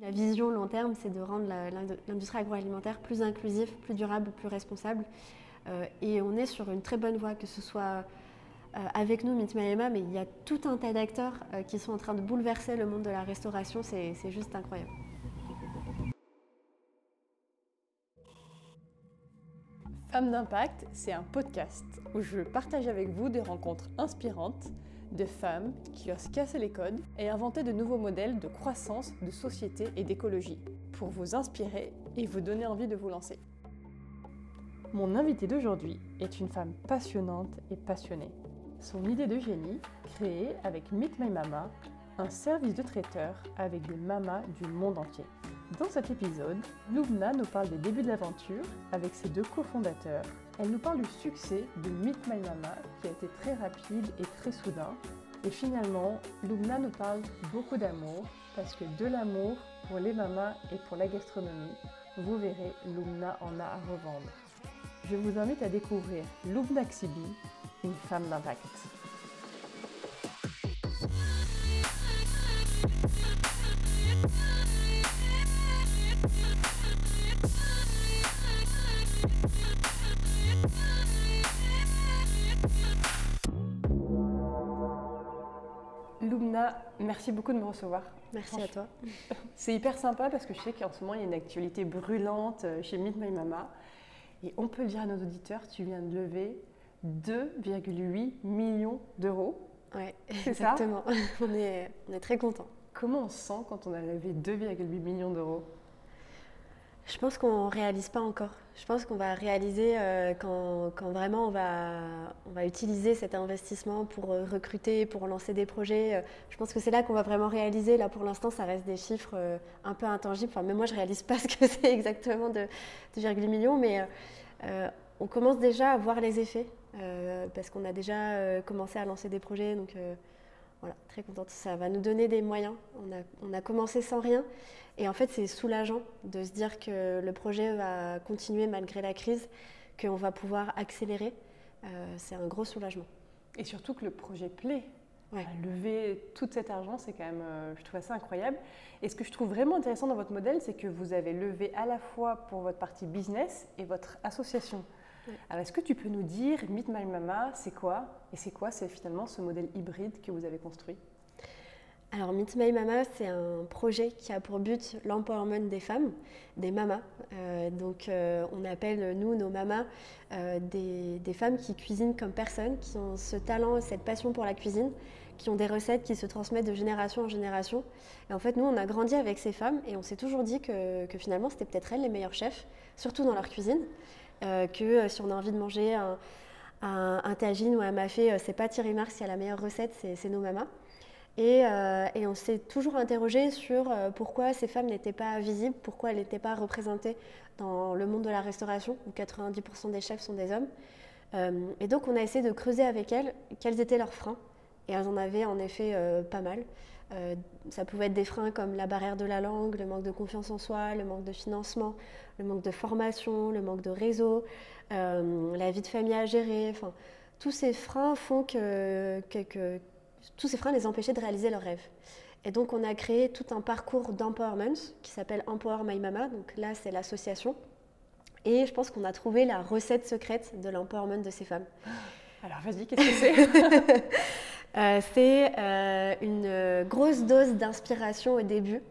La vision long terme, c'est de rendre l'industrie agroalimentaire plus inclusive, plus durable, plus responsable. Euh, et on est sur une très bonne voie, que ce soit euh, avec nous, Mitmaema, mais il y a tout un tas d'acteurs euh, qui sont en train de bouleverser le monde de la restauration. C'est juste incroyable. Femmes d'impact, c'est un podcast où je partage avec vous des rencontres inspirantes de femmes qui osent casser les codes et inventer de nouveaux modèles de croissance, de société et d'écologie pour vous inspirer et vous donner envie de vous lancer. Mon invitée d'aujourd'hui est une femme passionnante et passionnée. Son idée de génie, créée avec Meet My Mama, un service de traiteur avec des mamas du monde entier. Dans cet épisode, Lubna nous parle des débuts de l'aventure avec ses deux cofondateurs. Elle nous parle du succès de Meet My Mama qui a été très rapide et très soudain. Et finalement, Lubna nous parle beaucoup d'amour parce que de l'amour pour les mamas et pour la gastronomie, vous verrez, Lubna en a à revendre. Je vous invite à découvrir Lubna Xibi, une femme d'impact. Lumna, merci beaucoup de me recevoir. Merci à toi. C'est hyper sympa parce que je sais qu'en ce moment, il y a une actualité brûlante euh, chez Meet My Mama. Et on peut le dire à nos auditeurs, tu viens de lever 2,8 millions d'euros. Oui, exactement. on, est, on est très contents. Comment on se sent quand on a levé 2,8 millions d'euros? Je pense qu'on ne réalise pas encore. Je pense qu'on va réaliser euh, quand, vraiment on va, utiliser cet investissement pour euh, recruter, pour lancer des projets. Euh, je pense que c'est là qu'on va vraiment réaliser. Là, pour l'instant, ça reste des chiffres un peu intangibles. Enfin, même moi, je ne réalise pas ce que c'est exactement de 2,8 millions, mais on commence déjà à voir les effets parce qu'on a déjà commencé à lancer des projets. Donc, voilà, très contente. Ça va nous donner des moyens. On a commencé sans rien. Et en fait, c'est soulageant de se dire que le projet va continuer malgré la crise, qu'on va pouvoir accélérer. Euh, c'est un gros soulagement. Et surtout que le projet plaît. Lever tout cet argent, c'est quand même, euh, je trouve ça incroyable. Et ce que je trouve vraiment intéressant dans votre modèle, c'est que vous avez levé à la fois pour votre partie business et votre association. Alors, est-ce que tu peux nous dire, Meet My Mama, c'est quoi Et c'est quoi, c'est finalement ce modèle hybride que vous avez construit? Alors, Meet My Mama, c'est un projet qui a pour but l'empowerment des femmes, des mamas. Euh, donc, euh, on appelle, nous, nos mamas, euh, des, femmes qui cuisinent comme personne, qui ont ce talent, cette passion pour la cuisine, qui ont des recettes qui se transmettent de génération en génération. Et en fait, nous, on a grandi avec ces femmes et on s'est toujours dit que, finalement, c'était peut-être elles les meilleurs chefs, surtout dans leur cuisine, que si on a envie de manger un, un, tagine ou un mafé, c'est pas Thierry Marx qui a la meilleure recette, c'est nos mamas. Euh, et, on s'est toujours interrogé sur euh, pourquoi ces femmes n'étaient pas visibles, pourquoi elles n'étaient pas représentées dans le monde de la restauration, où 90% des chefs sont des hommes. Euh, et donc on a essayé de creuser avec elles quels étaient leurs freins. Et elles en avaient en effet pas mal. ça pouvait être des freins comme la barrière de la langue, le manque de confiance en soi, le manque de financement, le manque de formation, le manque de réseau, la vie de famille à gérer. Enfin, tous ces freins font que, que tous ces freins les empêchaient de réaliser leurs rêves. Et donc on a créé tout un parcours d'empowerment qui s'appelle Empower My Mama. Donc là, c'est l'association. Et je pense qu'on a trouvé la recette secrète de l'empowerment de ces femmes. Alors vas-y, qu'est-ce que c'est? Euh, C'est euh, une grosse dose d'inspiration au début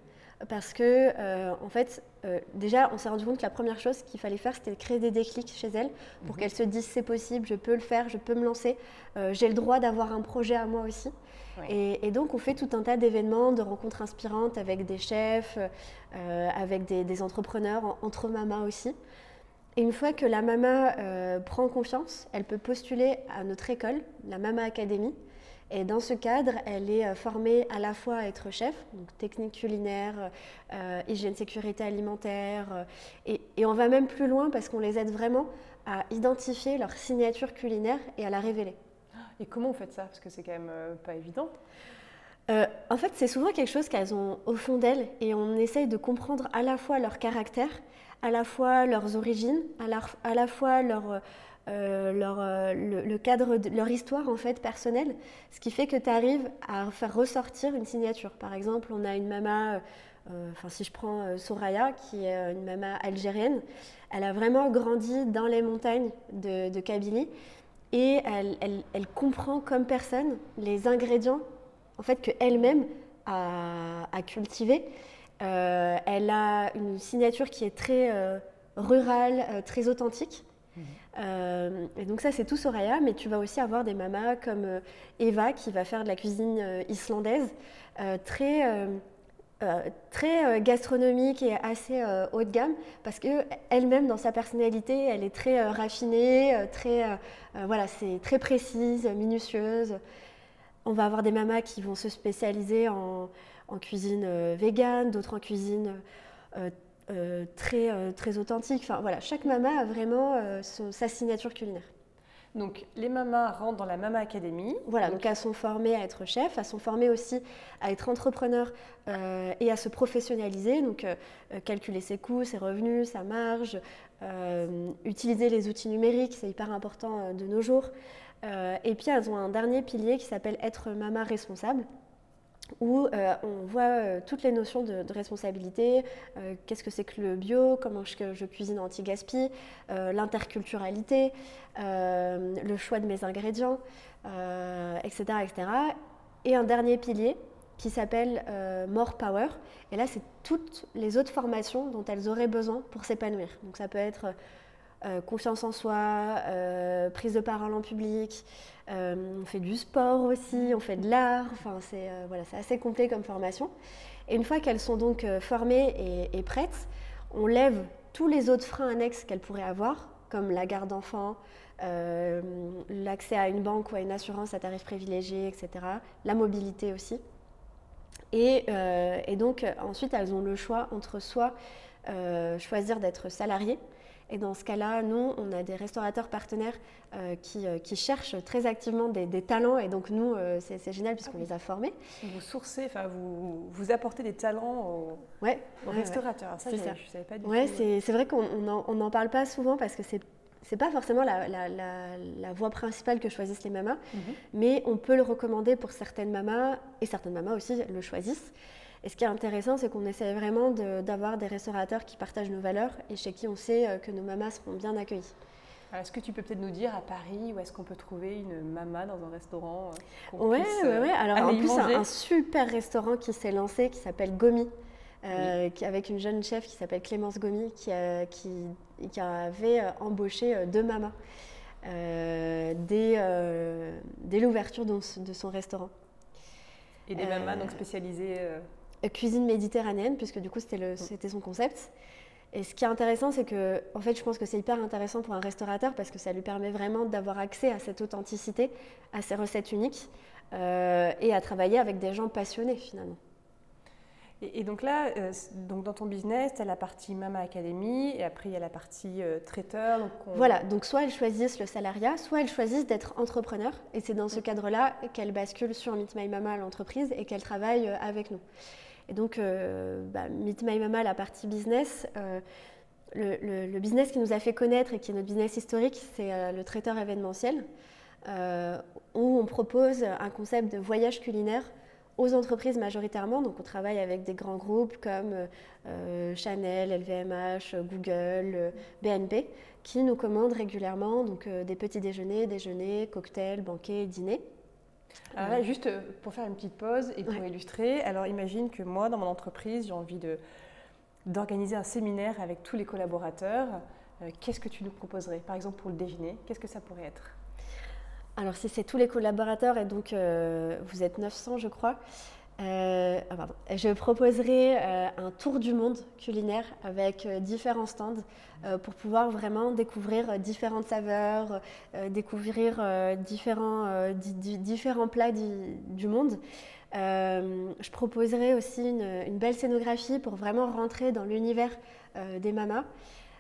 parce que, euh, en fait, euh, déjà, on s'est rendu compte que la première chose qu'il fallait faire, c'était créer des déclics chez elles pour mhm. qu'elles se disent c'est possible, je peux le faire, je peux me lancer, euh, j'ai le droit d'avoir un projet à moi aussi. Et, donc, on fait tout un tas d'événements, de rencontres inspirantes avec des chefs, avec des, entrepreneurs, entre mamas aussi. Et une fois que la mama prend confiance, elle peut postuler à notre école, la Mama Academy. Et dans ce cadre, elle est euh, formée à la fois à être chef, donc technique culinaire, euh, hygiène sécurité alimentaire, euh, et, on va même plus loin parce qu'on les aide vraiment à identifier leur signature culinaire et à la révéler. Et comment vous faites ça? Parce que c'est quand même pas évident. en fait, c'est souvent quelque chose qu'elles ont au fond d'elles et on essaye de comprendre à la fois leur caractère, à la fois leurs origines, à la, fois leur euh, leur, euh, le, cadre leur histoire en fait personnelle, ce qui fait que tu arrives à faire ressortir une signature. Par exemple, on a une mama enfin, si je prends Soraya, qui est une maman algérienne, elle a vraiment grandi dans les montagnes de, Kabylie et elle, comprend comme personne les ingrédients en fait qu'elle-même a, a cultivés. elle a une signature qui est très rurale, très authentique. Euh, et donc ça, c'est tout Soraya, mais tu vas aussi avoir des mamas comme euh, Eva qui va faire de la cuisine euh, islandaise, très, très gastronomique et assez haut de gamme, parce qu'elle-même, dans sa personnalité, elle est très raffinée, très, voilà, c'est très précise, minutieuse. On va avoir des mamas qui vont se spécialiser en, cuisine végane, d'autres en cuisine euh, très, euh, très authentique. Enfin voilà, chaque mama a vraiment euh, sa signature culinaire. Donc les mamas rentrent dans la Mama Academy. Voilà, donc, elles sont formées à être chef, elles sont formées aussi à être entrepreneur et à se professionnaliser, donc calculer ses coûts, ses revenus, sa marge, utiliser les outils numériques, c'est hyper important de nos jours. et puis elles ont un dernier pilier qui s'appelle être mama responsable où euh, on voit euh, toutes les notions de, responsabilité, euh, qu'est-ce que c'est que le bio, comment je, je cuisine anti-gaspi, l'interculturalité, le choix de mes ingrédients, etc., etc. Et un dernier pilier qui s'appelle More Power. Et là, c'est toutes les autres formations dont elles auraient besoin pour s'épanouir. Donc ça peut être confiance en soi, prise de parole en public, euh, on fait du sport aussi, on fait de l'art, enfin c'est euh, voilà, assez complet comme formation. Et une fois qu'elles sont donc euh, formées et, prêtes, on lève tous les autres freins annexes qu'elles pourraient avoir, comme la garde d'enfants, l'accès à une banque ou à une assurance à tarif privilégié, etc. La mobilité aussi. Et, et donc ensuite, elles ont le choix entre soit choisir d'être salariées, et dans ce cas-là, nous, on a des restaurateurs partenaires euh, euh, qui, cherchent très activement des, talents. Et donc, nous, euh, c'est génial puisqu'on les a formés. Vous sourcez, enfin, vous, vous apportez des talents aux, ouais, restaurateurs. ça, je ne savais pas du ouais, tout. C'est vrai qu'on n'en parle pas souvent parce que c'est c'est pas forcément la, la, voie principale que choisissent les mamas, mhm. mais on peut le recommander pour certaines mamas, et certaines mamas aussi le choisissent. Et ce qui est intéressant, c'est qu'on essaie vraiment d'avoir des restaurateurs qui partagent nos valeurs et chez qui on sait euh, que nos mamas seront bien accueillies. Est-ce que tu peux peut-être nous dire à Paris où est-ce qu'on peut trouver une mama dans un restaurant Oui, euh, ouais, ouais, ouais. Alors en plus, un, un, super restaurant qui s'est lancé qui s'appelle Gomi. Euh, avec une jeune chef qui s'appelle Clémence Gomi, qui, qui, qui avait embauché deux mamas dès, dès l'ouverture de, de, son restaurant. Et des mamas donc spécialisées cuisine méditerranéenne, puisque du coup mm. c'était son concept. Et ce qui est intéressant, c'est que, en fait, je pense que c'est hyper intéressant pour un restaurateur parce que ça lui permet vraiment d'avoir accès à cette authenticité, à ces recettes uniques euh, et à travailler avec des gens passionnés finalement. Et, donc là, euh, donc dans ton business, tu as la partie Mama Academy et après il y a la partie euh, traiteur. Donc Voilà, donc soit elles choisissent le salariat, soit elles choisissent d'être entrepreneur. Et c'est dans ce mm. cadre-là qu'elles basculent sur Meet My Mama, l'entreprise, et qu'elles travaillent avec nous. Et donc, euh, bah, Meet My Mama, la partie business, euh, le, business qui nous a fait connaître et qui est notre business historique, c'est euh, le traiteur événementiel, où on propose un concept de voyage culinaire aux entreprises majoritairement. Donc, on travaille avec des grands groupes comme Chanel, LVMH, Google, BNP, qui nous commandent régulièrement donc, des petits déjeuners, déjeuners, cocktails, banquets, dîners. Alors là, juste euh, pour faire une petite pause et pour illustrer, alors imagine que moi, dans mon entreprise, j'ai envie d'organiser un séminaire avec tous les collaborateurs. Euh, qu'est-ce que tu nous proposerais? Par exemple, pour le déjeuner, qu'est-ce que ça pourrait être? Alors, si c'est tous les collaborateurs, et donc euh, vous êtes 900, je crois, euh, ah, je proposerai euh, un tour du monde culinaire avec euh, différents stands pour pouvoir vraiment découvrir différentes saveurs, découvrir différents, différents plats du, monde. je proposerai aussi une, belle scénographie pour vraiment rentrer dans l'univers des mamas.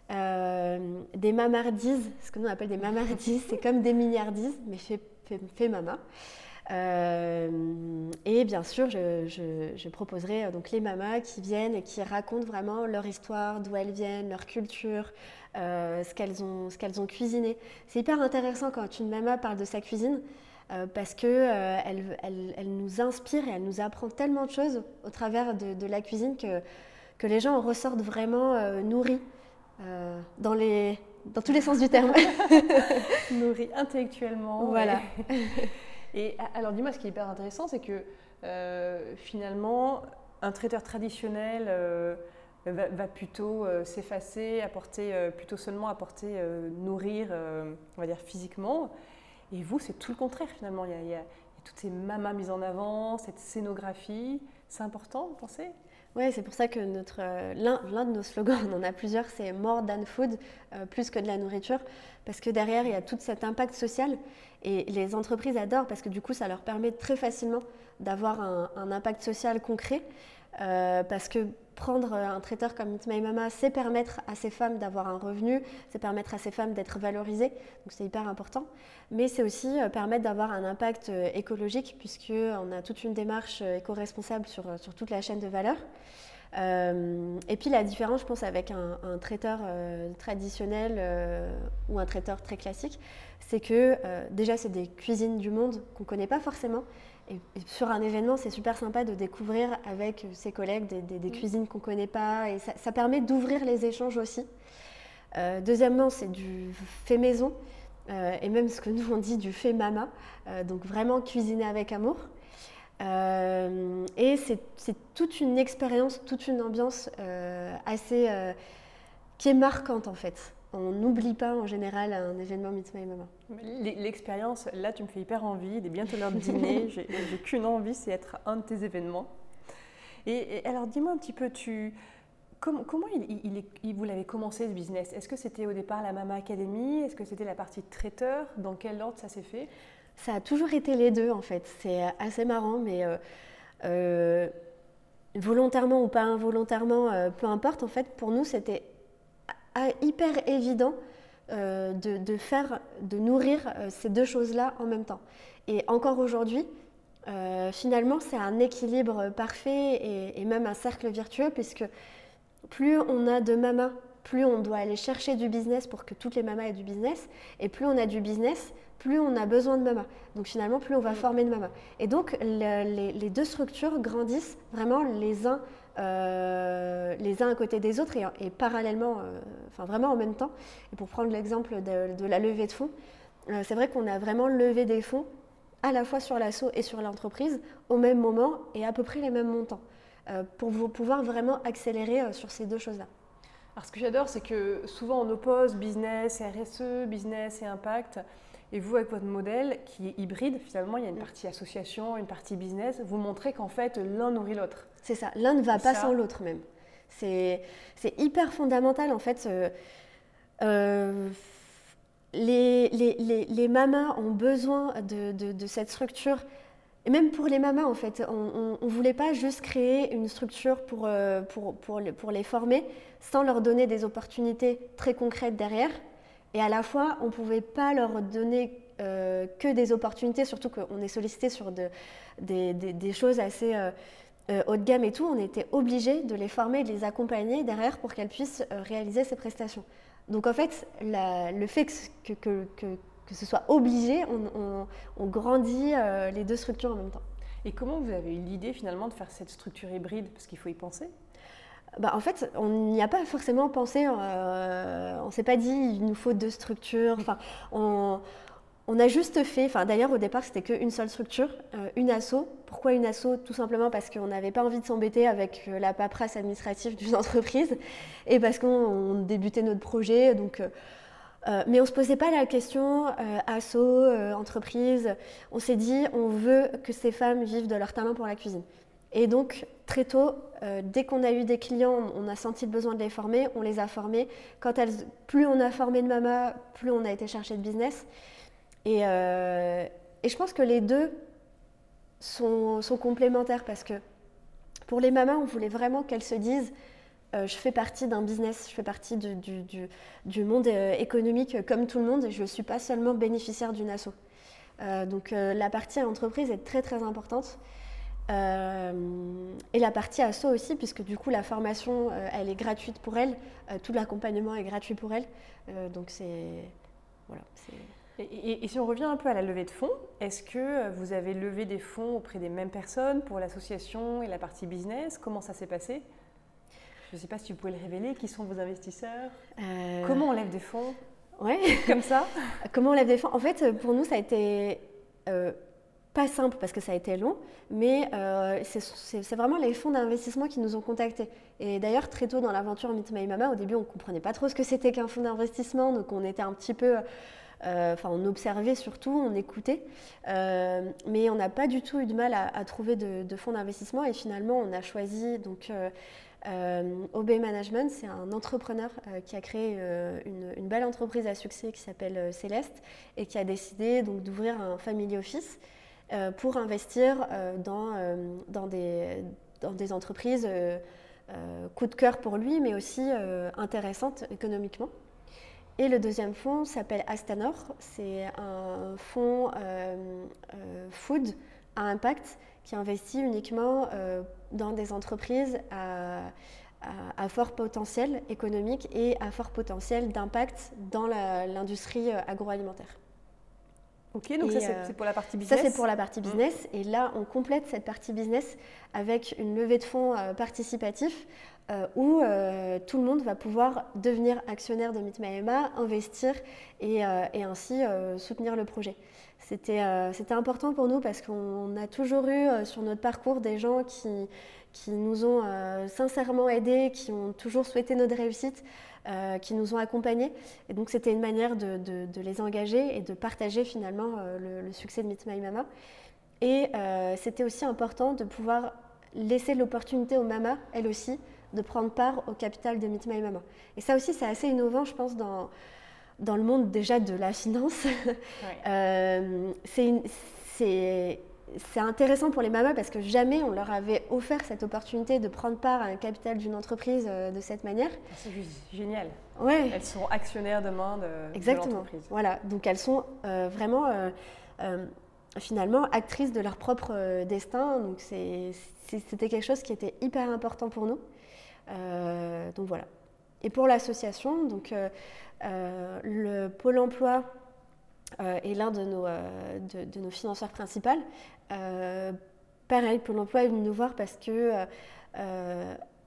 des mamardises, ce que nous on appelle des mamardises, c'est comme des milliardises, mais fait, fait. Euh, et bien sûr, je, proposerai euh, donc les mamas qui viennent et qui racontent vraiment leur histoire, d'où elles viennent, leur culture, euh, ce qu'elles ont, ce qu'elles ont cuisiné. C'est hyper intéressant quand une maman parle de sa cuisine. parce qu'elle elle, elle, nous inspire et elle nous apprend tellement de choses au travers de, la cuisine que, que les gens en ressortent vraiment nourris dans, les, dans tous les sens du terme. nourris intellectuellement. Voilà. Et, alors dis-moi, ce qui est hyper intéressant, c'est que finalement, un traiteur traditionnel va, plutôt euh, s'effacer, apporter, euh, plutôt seulement apporter, euh, nourrir, on va dire physiquement. Et vous, c'est tout le contraire finalement. Il y, a, toutes ces mamas mises en avant, cette scénographie. C'est important, vous pensez? Oui, c'est pour ça que notre l'un de nos slogans, on en a plusieurs, c'est More than food, plus que de la nourriture, parce que derrière, il y a tout cet impact social. Et les entreprises adorent parce que du coup, ça leur permet très facilement d'avoir un, impact social concret. parce que prendre un traiteur comme My Mama, c'est permettre à ces femmes d'avoir un revenu, c'est permettre à ces femmes d'être valorisées, donc c'est hyper important. Mais c'est aussi euh, permettre d'avoir un impact euh, écologique, puisqu'on a toute une démarche euh, éco-responsable sur, sur toute la chaîne de valeur. et puis la différence, je pense, avec un, traiteur traditionnel ou un traiteur très classique, c'est que déjà, c'est des cuisines du monde qu'on ne connaît pas forcément. Et, sur un événement, c'est super sympa de découvrir avec ses collègues des, mm. cuisines qu'on ne connaît pas. Et ça, permet d'ouvrir les échanges aussi. Euh, deuxièmement, c'est du fait maison. Euh, et même ce que nous on dit du fait mama. Euh, donc vraiment cuisiner avec amour. et c'est toute une expérience, toute une ambiance assez qui est marquante en fait on n'oublie pas en général un événement Meet My Mama. L'expérience, là, tu me fais hyper envie. Il est bientôt l'heure de dîner. J'ai qu'une envie, c'est être un de tes événements. Et, alors, dis-moi un petit peu, tu, comment, il, vous l'avez commencé ce business? Est-ce que c'était au départ la Mama Academy? Est-ce que c'était la partie traiteur? Dans quel ordre ça s'est fait? Ça a toujours été les deux, en fait. C'est assez marrant, mais euh, euh, volontairement ou pas involontairement, euh, peu importe. En fait, pour nous, c'était hyper évident euh, de, faire, de nourrir euh, ces deux choses-là en même temps. Et encore aujourd'hui, euh, finalement, c'est un équilibre parfait et, même un cercle virtueux, puisque plus on a de mamas, plus on doit aller chercher du business pour que toutes les mamas aient du business, et plus on a du business, plus on a besoin de mamas. Donc finalement, plus on va former de mamas. Et donc les, les, deux structures grandissent vraiment les uns euh, les uns à côté des autres et, parallèlement, euh, enfin vraiment en même temps. Et pour prendre l'exemple de, la levée de fonds, euh, c'est vrai qu'on a vraiment levé des fonds à la fois sur l'assaut et sur l'entreprise au même moment et à peu près les mêmes montants pour pouvoir vraiment accélérer sur ces deux choses-là. Alors ce que j'adore, c'est que souvent on oppose business et RSE, business et impact. Et vous, avec votre modèle qui est hybride, finalement, il y a une partie association, une partie business, vous montrez qu'en fait, l'un nourrit l'autre. C'est ça, l'un ne va pas sans l'autre même. C'est hyper fondamental, en fait. Euh, euh, les, les, les, mamas ont besoin de, de, cette structure. Et même pour les mamas, en fait, on ne voulait pas juste créer une structure pour, euh, pour, pour, pour les former sans leur donner des opportunités très concrètes derrière. Et à la fois, on ne pouvait pas leur donner euh, que des opportunités, surtout qu'on est sollicité sur de, des, choses assez euh, euh, haut de gamme et tout. On était obligé de les former, de les accompagner derrière pour qu'elles puissent réaliser ces prestations. Donc en fait, le fait que, que, que, ce soit obligé, on grandit les deux structures en même temps. Et comment vous avez eu l'idée finalement de faire cette structure hybride? Parce qu'il faut y penser bah, en fait, on n'y a pas forcément pensé. Euh, on s'est pas dit il nous faut deux structures. Enfin, on, a juste fait. Enfin, d'ailleurs, au départ, c'était qu'une seule structure, euh, une asso. Pourquoi une asso? Tout simplement parce qu'on n'avait pas envie de s'embêter avec euh, la paperasse administrative d'une entreprise et parce qu'on débutait notre projet. Donc, mais on ne se posait pas la question asso, entreprise. On s'est dit on veut que ces femmes vivent de leur talent pour la cuisine. Et donc, très tôt, euh, dès qu'on a eu des clients, on a senti le besoin de les former, on les a formés. Quand plus on a formé de mamas, plus on a été chercher de business. Et, euh, je pense que les deux sont, complémentaires parce que pour les mamas, on voulait vraiment qu'elles se disent euh, je fais partie d'un business, je fais partie du, monde économique comme tout le monde, je ne suis pas seulement bénéficiaire d'une asso. donc la partie entreprise est très très importante. Euh, et la partie asso aussi, puisque du coup la formation, euh, elle est gratuite pour elle, euh, tout l'accompagnement est gratuit pour elle. donc c'est... Voilà, Et, si on revient un peu à la levée de fonds, est-ce que vous avez levé des fonds auprès des mêmes personnes pour l'association et la partie business? Comment ça s'est passé? Je ne sais pas si tu pouvais le révéler. Qui sont vos investisseurs? Comment on lève des fonds? Ouais. Comme ça? Comment on lève des fonds? En fait, pour nous, ça a été pas simple parce que ça a été long, mais euh, c'est vraiment les fonds d'investissement qui nous ont contactés. Et d'ailleurs, très tôt dans l'aventure Meet My Mama, au début, on ne comprenait pas trop ce que c'était qu'un fonds d'investissement, donc on était un petit peu euh, enfin, on observait surtout, on écoutait, euh, mais on n'a pas du tout eu de mal à, trouver de, fonds d'investissement. Et finalement, on a choisi donc OB Management, c'est un entrepreneur qui a créé une, belle entreprise à succès qui s'appelle Céleste et qui a décidé d'ouvrir un family office pour investir dans, dans, des, dans des entreprises coup de cœur pour lui, mais aussi intéressantes économiquement. Et le deuxième fonds s'appelle Astanor. C'est un fonds euh, euh, food à impact qui investit uniquement euh, dans des entreprises à, fort potentiel économique et à fort potentiel d'impact dans l'industrie agroalimentaire. Ok, donc ça c'est pour la partie business. Ça c'est pour la partie mmh. business. Et là, on complète cette partie business avec une levée de fonds participatif euh, où euh, tout le monde va pouvoir devenir actionnaire de Mitmaema, investir et, euh, ainsi soutenir le projet. C'était important pour nous parce qu'on a toujours eu sur notre parcours des gens qui, qui nous ont sincèrement aidés, qui ont toujours souhaité notre réussite, qui nous ont accompagnés. Et donc c'était une manière de, de, les engager et de partager finalement le, succès de Meet My Mama. Et c'était aussi important de pouvoir laisser l'opportunité aux mamas, elles aussi, de prendre part au capital de Meet My Mama. Et ça aussi, c'est assez innovant, je pense, dans, dans le monde déjà de la finance. Euh, c'est intéressant pour les mamas parce que jamais on leur avait offert cette opportunité de prendre part à un capital d'une entreprise euh, de cette manière. Ah, c'est juste génial. Ouais. Elles sont actionnaires demain de, Exactement. Voilà, donc elles sont euh, vraiment finalement actrices de leur propre destin. Donc c'était quelque chose qui était hyper important pour nous. Euh, donc voilà. Et pour l'association, donc euh, euh, le Pôle Emploi est l'un de nos, de, nos financeurs principaux. Pareil, Pôle Emploi est venu nous voir parce que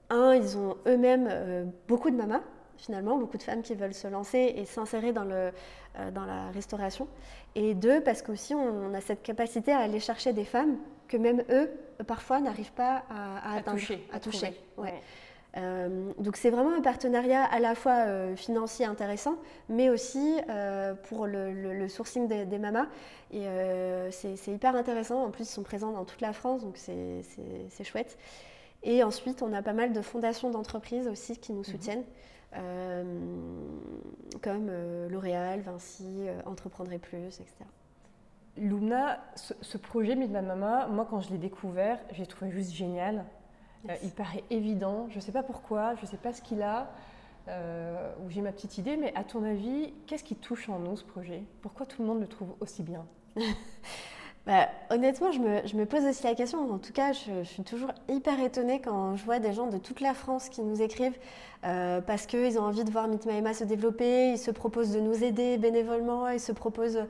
un, ils ont eux-mêmes beaucoup de mamas finalement, beaucoup de femmes qui veulent se lancer et s'insérer dans, le, dans la restauration. Et deux, parce qu'aussi on, a cette capacité à aller chercher des femmes que même eux, parfois, n'arrivent pas à, à, atteindre, toucher. À toucher. Ouais. Euh, donc c'est vraiment un partenariat à la fois euh, financier intéressant, mais aussi euh, pour le, sourcing des, mamas. Et c'est hyper intéressant. En plus, ils sont présents dans toute la France, donc c'est chouette. Et ensuite, on a pas mal de fondations d'entreprises aussi qui nous mhm. soutiennent, comme L'Oréal, Vinci, Entreprendrez Plus, etc. Lumna, ce, ce projet Midnight Mama, moi quand je l'ai découvert, j'ai trouvé juste génial. Euh, il paraît évident, je ne sais pas pourquoi, je ne sais pas ce qu'il a, euh, j'ai ma petite idée, mais à ton avis, qu'est-ce qui touche en nous ce projet? Pourquoi tout le monde le trouve aussi bien? Bah, Honnêtement, je me, pose aussi la question. En tout cas, je, suis toujours hyper étonnée quand je vois des gens de toute la France qui nous écrivent euh, parce qu'ils ont envie de voir Mitmaema se développer, ils se proposent de nous aider bénévolement, ils se proposent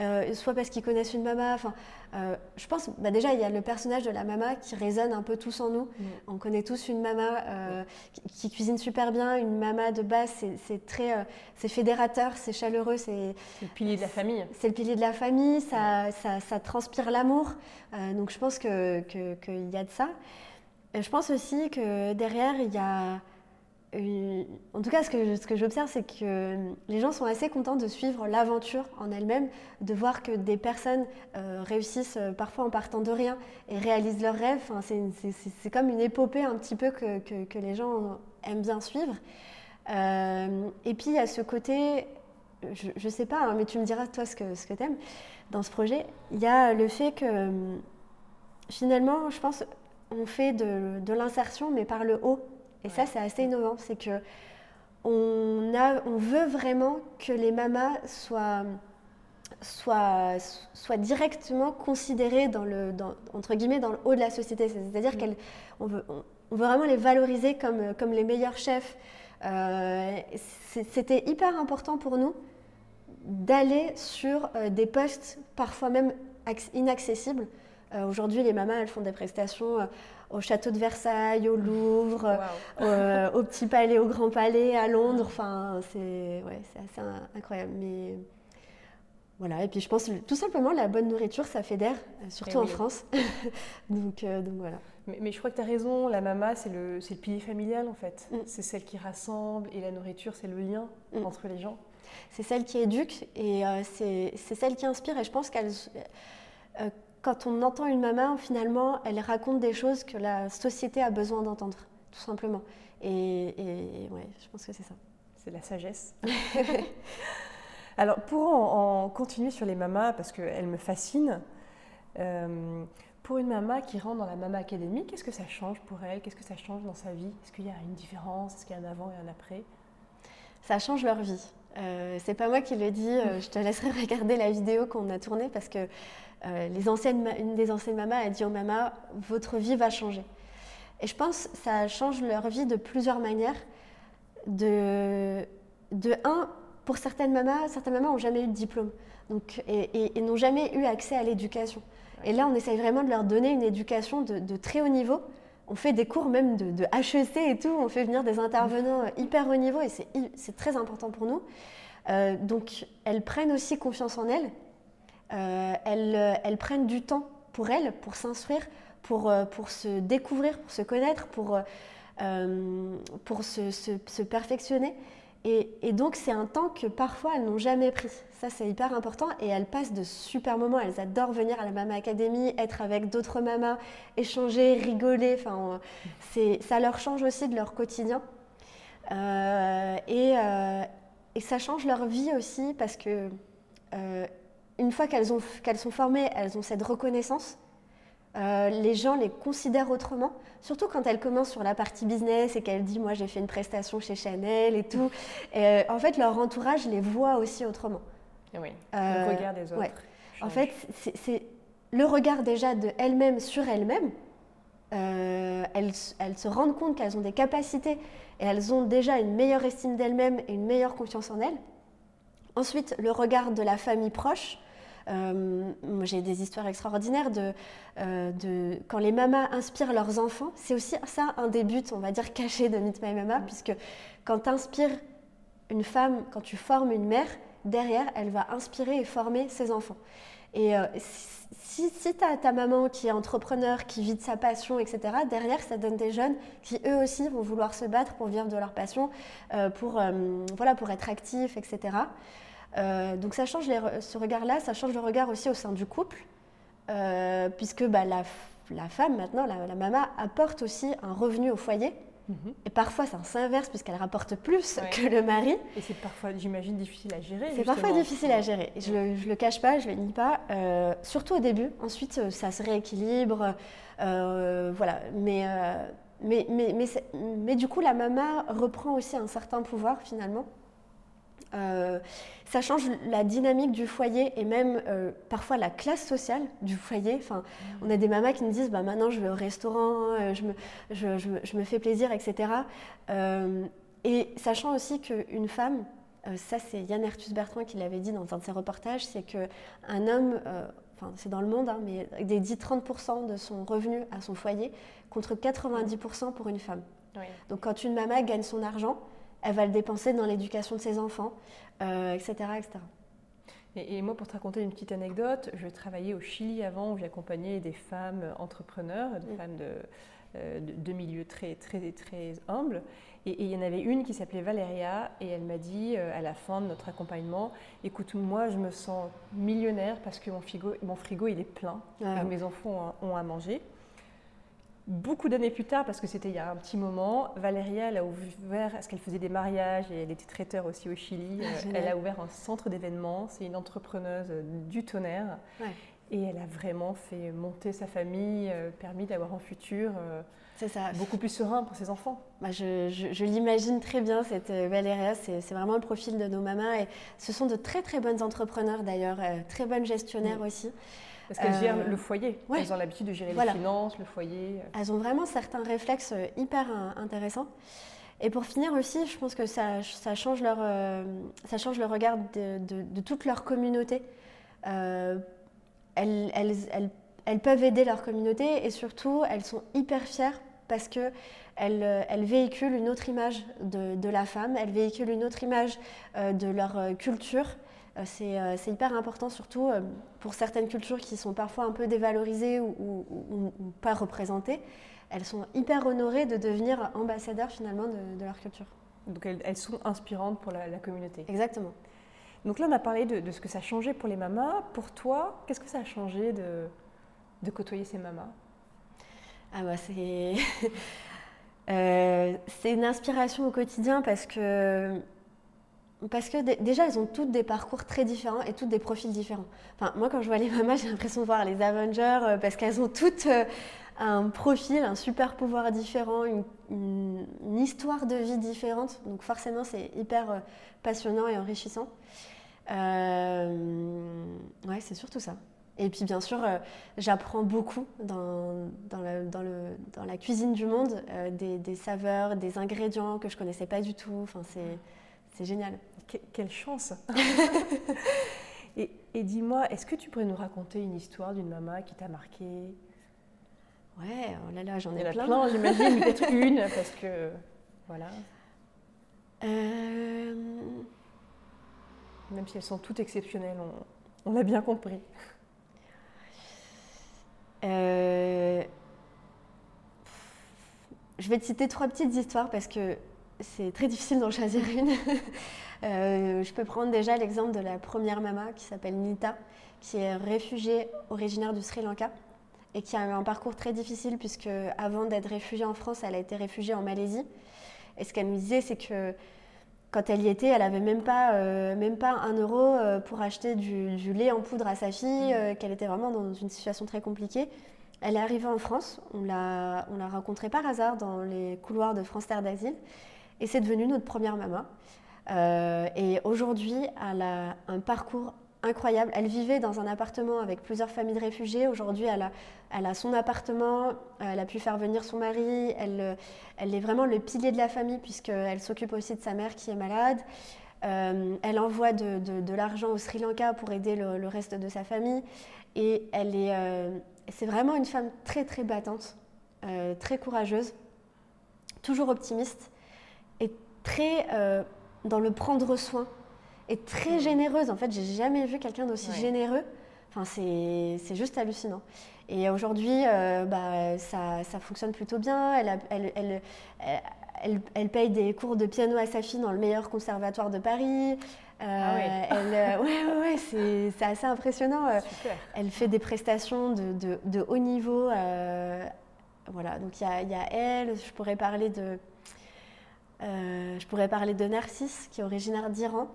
euh, soit parce qu'ils connaissent une mama. Enfin, euh, je pense, bah déjà, il y a le personnage de la mama qui résonne un peu tous en nous. Mm. On connaît tous une mama qui, cuisine super bien, une mama de base, c'est très, c'est fédérateur, c'est chaleureux, c'est le pilier de la famille. C'est le pilier de la famille, ça, ça, ça transpire l'amour. donc je pense qu'il que, que y a de ça. Et je pense aussi que derrière, il y a en tout cas, ce que, j'observe, c'est que les gens sont assez contents de suivre l'aventure en elle-même, de voir que des personnes euh, réussissent euh, parfois en partant de rien et réalisent leurs rêves. Enfin, c'est comme une épopée un petit peu que, les gens aiment bien suivre. Euh, et puis, il y a ce côté, je ne sais pas, hein, mais tu me diras toi ce que, ce que tu aimes dans ce projet, il y a le fait que finalement, je pense, on fait de l'insertion, mais par le haut. Et ça, c'est assez innovant. C'est que on, a, on veut vraiment que les mamas soient, soient, soient directement considérées dans le, entre guillemets, dans le haut de la société. C'est-à-dire mm. qu'on veut, on, veut vraiment les valoriser comme, comme les meilleurs chefs. Euh, c'était hyper important pour nous d'aller sur des postes parfois même inaccessibles. Aujourd'hui, les mamas, elles font des prestations au château de Versailles, au Louvre, au Petit Palais, au Grand Palais, à Londres. Enfin, c'est ouais, assez incroyable. Mais voilà, et puis je pense tout simplement la bonne nourriture, ça fédère, euh, surtout en France. donc, euh, donc, voilà. Mais, je crois que tu as raison, la mama, c'est le, le, pilier familial en fait. Mm. C'est celle qui rassemble et la nourriture, c'est le lien mm. entre les gens. C'est celle qui éduque et euh, c'est celle qui inspire. Et je pense qu'elle, quand on entend une maman, finalement, elle raconte des choses que la société a besoin d'entendre, tout simplement. Et, et ouais, je pense que c'est ça. C'est la sagesse. Alors, pour en, continuer sur les mamas, parce qu'elles me fascinent, euh, pour une maman qui rentre dans la Mama Academy, qu'est-ce que ça change pour elle? Qu'est-ce que ça change dans sa vie? Est-ce qu'il y a une différence? Est-ce qu'il y a un avant et un après? Ça change leur vie. Euh, c'est pas moi qui le dis, euh, je te laisserai regarder la vidéo qu'on a tournée parce que euh, les anciennes, une des anciennes mamas a dit aux mamas Votre vie va changer. Et je pense que ça change leur vie de plusieurs manières. De, de un, pour certaines mamans, certaines mamans n'ont jamais eu de diplôme donc, et, n'ont jamais eu accès à l'éducation. Et là, on essaye vraiment de leur donner une éducation de, très haut niveau. On fait des cours même de, HEC et tout, on fait venir des intervenants hyper haut niveau et c'est très important pour nous. Euh, donc, elles prennent aussi confiance en elles. Euh, elles, prennent du temps pour elles, pour s'instruire, pour, euh, se découvrir, pour se connaître, pour, se, perfectionner. Et, donc, c'est un temps que parfois elles n'ont jamais pris. Ça, c'est hyper important. Et elles passent de super moments. Elles adorent venir à la Mama Academy, être avec d'autres mamas, échanger, rigoler. Enfin, ça leur change aussi de leur quotidien. Euh, euh, et, ça change leur vie aussi parce que euh, une fois qu'elles sont formées, elles ont cette reconnaissance euh, les gens les considèrent autrement, surtout quand elle commence sur la partie business et qu'elle dit moi j'ai fait une prestation chez Chanel et tout. Euh, en fait, leur entourage les voit aussi autrement. Eh oui, euh, le regard des autres. En fait, c'est le regard déjà de elles-mêmes sur elles-mêmes. elles, se rendent compte qu'elles ont des capacités et elles ont déjà une meilleure estime d'elles-mêmes et une meilleure confiance en elles. Ensuite, le regard de la famille proche. Euh, j'ai des histoires extraordinaires euh, de, quand les mamas inspirent leurs enfants. C'est aussi ça un des buts, on va dire, cachés de Meet My Mama, puisque quand tu inspires une femme, quand tu formes une mère, derrière, elle va inspirer et former ses enfants. Et euh, si, si tu as ta maman qui est entrepreneur, qui vit de sa passion, etc., derrière, ça donne des jeunes qui, eux aussi, vont vouloir se battre pour vivre de leur passion, pour, voilà, pour être actifs, etc. Euh, donc ça change ce regard-là, ça change le regard aussi au sein du couple, euh, puisque bah, la, femme maintenant, la, maman, apporte aussi un revenu au foyer. Mhm. Et parfois, ça s'inverse puisqu'elle rapporte plus que le mari. Et c'est parfois, j'imagine, difficile à gérer. C'est parfois difficile à gérer. Je ne le, cache pas, je ne le nie pas. Euh, surtout au début. Ensuite, ça se rééquilibre. voilà. Mais, mais, mais, mais, mais, du coup, la maman reprend aussi un certain pouvoir finalement. Euh, ça change la dynamique du foyer et même euh, parfois la classe sociale du foyer. Enfin, on a des mamas qui nous disent bah, maintenant je vais au restaurant, euh, je, me, je, je, me, fais plaisir, etc. et sachant aussi qu'une femme, ça c'est Yann Ertus Bertrand qui l'avait dit dans un de ses reportages, c'est qu'un homme, enfin c'est dans le monde, hein, mais dédie 30% de son revenu à son foyer contre 90% pour une femme. Donc quand une maman gagne son argent, elle va le dépenser dans l'éducation de ses enfants, etc. Euh, etc. Et, moi, pour te raconter une petite anecdote, je travaillais au Chili avant où j'accompagnais des femmes entrepreneurs, des mm. femmes euh, de, de, milieux très, très, très humbles. Et, il y en avait une qui s'appelait Valéria et elle m'a dit euh, à la fin de notre accompagnement, écoute, moi je me sens millionnaire parce que mon frigo, mon frigo il est plein ah mes enfants ont à manger. Beaucoup d'années plus tard, parce que c'était il y a un petit moment, Valéria, elle a ouvert, parce qu'elle faisait des mariages et elle était traiteur aussi au Chili, ah, euh, elle a ouvert un centre d'événements. C'est une entrepreneuse du tonnerre. Et elle a vraiment fait monter sa famille, euh, permis d'avoir un futur euh, ça. beaucoup plus serein pour ses enfants. Bah, je, l'imagine très bien, cette Valéria, c'est vraiment le profil de nos mamans. Et ce sont de très très bonnes entrepreneurs d'ailleurs, très bonnes gestionnaires aussi. Parce qu'elles gèrent euh, le foyer. Elles ont l'habitude de gérer les finances, le foyer. Elles ont vraiment certains réflexes euh, hyper intéressants. Et pour finir aussi, je pense que ça, ça change, leur, ça change le regard de, de, toute leur communauté. elles, elles, elles, elles, peuvent aider leur communauté et surtout, elles sont hyper fières parce qu'elles elles véhiculent une autre image de, de, la femme, elles véhiculent une autre image de leur culture. Euh, euh, c'est hyper important, surtout euh, pour certaines cultures qui sont parfois un peu dévalorisées ou, pas représentées. Elles sont hyper honorées de devenir ambassadeurs finalement de, leur culture. Donc elles, sont inspirantes pour la, communauté. Exactement. Donc là, on a parlé de, ce que ça a changé pour les mamas. Pour toi, qu'est-ce que ça a changé de, de côtoyer ces mamas? Ah bah c'est... c'est une inspiration au quotidien parce que parce que déjà, elles ont toutes des parcours très différents et toutes des profils différents. Enfin, moi, quand je vois les mamas, j'ai l'impression de voir les Avengers euh, parce qu'elles ont toutes euh, un profil, un super pouvoir différent, une, histoire de vie différente. Donc, forcément, c'est hyper euh, passionnant et enrichissant. ouais, c'est surtout ça. Et puis, bien sûr, j'apprends beaucoup dans, la, cuisine du monde, des, des, saveurs, des ingrédients que je connaissais pas du tout. Enfin, c'est génial quelle chance Et, dis-moi, est-ce que tu pourrais nous raconter une histoire d'une maman qui t'a marqué? Ouais, oh là là, j'en ai, plein. plein j'imagine, peut-être une, parce que voilà. Euh... Même si elles sont toutes exceptionnelles, on, on a bien compris. Euh... Je vais te citer trois petites histoires parce que c'est très difficile d'en choisir une. Euh, je peux prendre déjà l'exemple de la première maman qui s'appelle Nita, qui est réfugiée originaire du Sri Lanka et qui a eu un parcours très difficile puisque avant d'être réfugiée en France, elle a été réfugiée en Malaisie. Et ce qu'elle nous disait, c'est que quand elle y était, elle n'avait même pas, euh, même pas un euro euh, pour acheter du, lait en poudre à sa fille, mmh. qu'elle était vraiment dans une situation très compliquée. Elle est arrivée en France, on l'a rencontrée par hasard dans les couloirs de France Terre d'Asile. Et c'est devenu notre première maman. Euh, et aujourd'hui, elle a un parcours incroyable. Elle vivait dans un appartement avec plusieurs familles de réfugiés. Aujourd'hui, elle a, son appartement, elle a pu faire venir son mari. Elle, est vraiment le pilier de la famille puisqu'elle s'occupe aussi de sa mère qui est malade. Euh, elle envoie de, l'argent au Sri Lanka pour aider le, reste de sa famille. Et euh, c'est vraiment une femme très très battante, très courageuse, toujours optimiste très euh, dans le prendre soin et très généreuse. En fait, j'ai jamais vu quelqu'un d'aussi généreux. Enfin, c'est juste hallucinant. Et aujourd'hui, euh, bah, ça, ça, fonctionne plutôt bien. Elle, elle, elle, elle, paye des cours de piano à sa fille dans le meilleur conservatoire de Paris. Euh, ah ouais. ouais, ouais, c'est assez impressionnant. Elle fait des prestations de, de, de haut niveau. voilà, donc il y, y a, elle. Je pourrais parler de euh, je pourrais parler de Narcisse, qui est originaire d'Iran,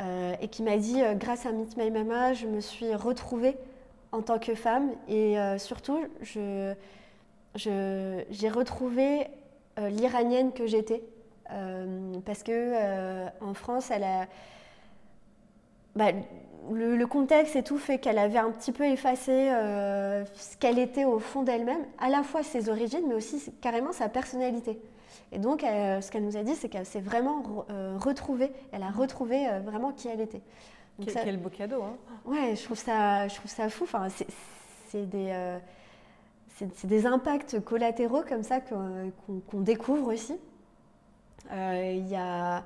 euh, et qui m'a dit, euh, grâce à Meet My Mama, je me suis retrouvée en tant que femme, et surtout, j'ai retrouvé l'Iranienne que j'étais. parce que en France, bah, le, contexte et tout fait qu'elle avait un petit peu effacé ce qu'elle était au fond d'elle-même, à la fois ses origines, mais aussi carrément sa personnalité. Et donc, ce qu'elle nous a dit, c'est qu'elle s'est vraiment euh, retrouvée, elle a retrouvé euh, vraiment qui elle était. Donc quel, beau cadeau, hein Ouais, je trouve ça, je trouve ça fou. Enfin, c'est des, euh, c'est des impacts collatéraux comme ça qu'on découvre aussi. Il y a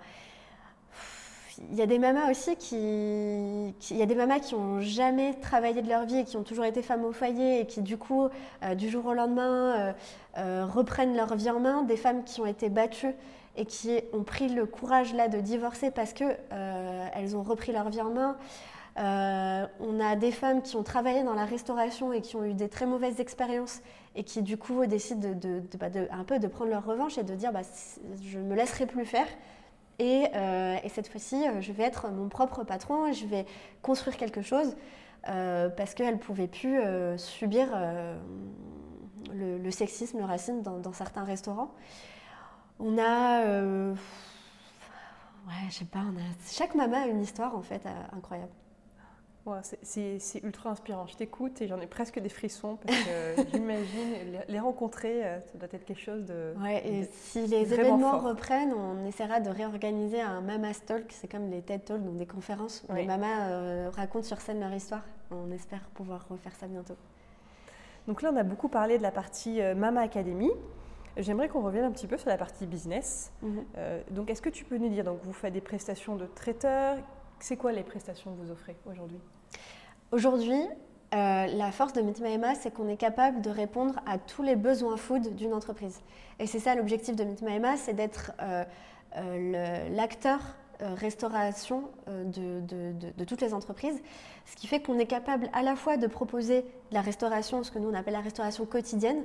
il y a des mamas aussi qui, il y a des mamas qui ont jamais travaillé de leur vie et qui ont toujours été femmes au foyer et qui du coup euh, du jour au lendemain euh, euh, reprennent leur vie en main, des femmes qui ont été battues et qui ont pris le courage là de divorcer parce que elles ont repris leur vie en main. on a des femmes qui ont travaillé dans la restauration et qui ont eu des très mauvaises expériences et qui du coup décident de, bah, un peu de prendre leur revanche et de dire bah, je ne me laisserai plus faire euh, et, cette fois-ci, euh, je vais être mon propre patron, je vais construire quelque chose euh, parce qu'elle ne pouvait plus subir le, sexisme, le racisme dans, certains restaurants. On a. ouais, je sais pas, on a, chaque maman a une histoire en fait incroyable. C'est ultra inspirant. Je t'écoute et j'en ai presque des frissons parce que j'imagine les rencontrer, euh, ça doit être quelque chose de. Ouais, et si les événements reprennent, on essaiera de réorganiser un Mama Talk, c'est comme les TED Talks, donc des conférences où les mamas euh, racontent sur scène leur histoire. On espère pouvoir refaire ça bientôt. Donc là, on a beaucoup parlé de la partie euh, Mama Academy. J'aimerais qu'on revienne un petit peu sur la partie business. Mhm. donc, est-ce que tu peux nous dire, donc vous faites des prestations de traiteurs? C'est quoi les prestations que vous offrez aujourd'hui? Aujourd'hui, euh, la force de My c'est qu'on est capable de répondre à tous les besoins food d'une entreprise. Et c'est ça l'objectif de My c'est d'être euh, euh, l'acteur restauration de, toutes les entreprises, ce qui fait qu'on est capable à la fois de proposer la restauration, ce que nous on appelle la restauration quotidienne,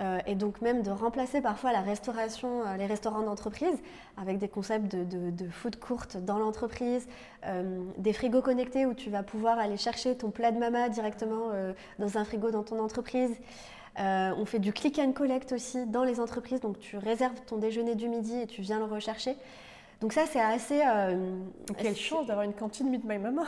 euh, et donc même de remplacer parfois la restauration, euh, les restaurants d'entreprise avec des concepts de, food courte dans l'entreprise, euh, des frigos connectés où tu vas pouvoir aller chercher ton plat de mama directement dans un frigo dans ton entreprise. on fait du click and collect aussi dans les entreprises, donc tu réserves ton déjeuner du midi et tu viens le rechercher. Donc ça, c'est assez... Euh, Quelle chance d'avoir une cantine Meet My Mama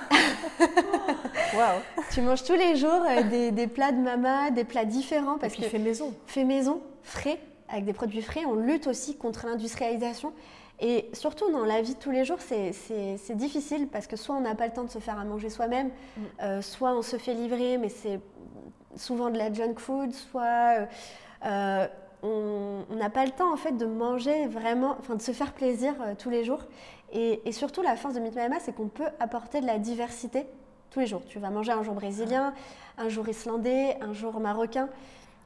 Waouh Tu manges tous les jours euh, des, plats de mama, des plats différents. Parce qu'il fait maison. Fait maison, frais, avec des produits frais. On lutte aussi contre l'industrialisation. Et surtout dans la vie de tous les jours, c'est difficile parce que soit on n'a pas le temps de se faire à manger soi-même, mm. euh, soit on se fait livrer, mais c'est souvent de la junk food, soit on n'a pas le temps en fait de manger vraiment, enfin de se faire plaisir euh, tous les jours. Et, surtout la force de Meet c'est qu'on peut apporter de la diversité tous les jours. Tu vas manger un jour brésilien, un jour islandais, un jour marocain.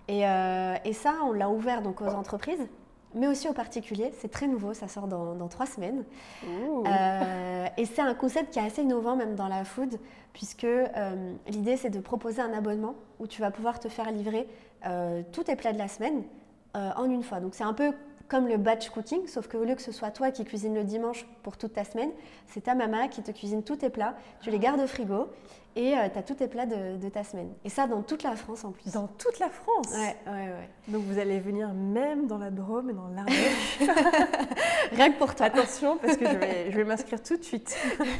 Et, euh, ça, on l'a ouvert donc aux entreprises, mais aussi aux particuliers. C'est très nouveau, ça sort dans, trois semaines. Euh, et c'est un concept qui est assez innovant même dans la food, puisque l'idée c'est de proposer un abonnement où tu vas pouvoir te faire livrer tous tes plats de la semaine euh, en une fois. Donc c'est un peu comme le batch cooking, sauf qu'au lieu que ce soit toi qui cuisines le dimanche pour toute ta semaine, c'est ta maman qui te cuisine tous tes plats, tu les gardes au frigo et euh, tu as tous tes plats de, ta semaine. Et ça dans toute la France en plus. Dans toute la France Ouais, ouais, ouais. Donc vous allez venir même dans la Drôme et dans l'Ardèche. Rien que pour toi. Attention parce que je vais, je vais m'inscrire tout de suite.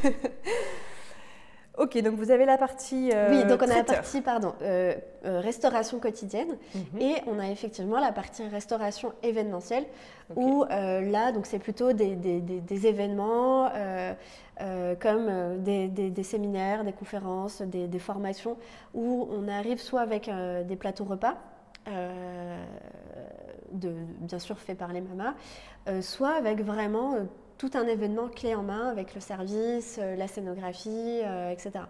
Ok, donc vous avez la partie. Euh, oui, donc on a la partie, pardon, euh, euh, restauration quotidienne mhm. et on a effectivement la partie restauration événementielle où là, donc c'est plutôt des, des, événements comme des, séminaires, des conférences, des, formations où on arrive soit avec des plateaux repas. De, bien sûr fait par les mamas, soit avec vraiment tout un événement clé en main avec le service, euh, la scénographie, euh, etc.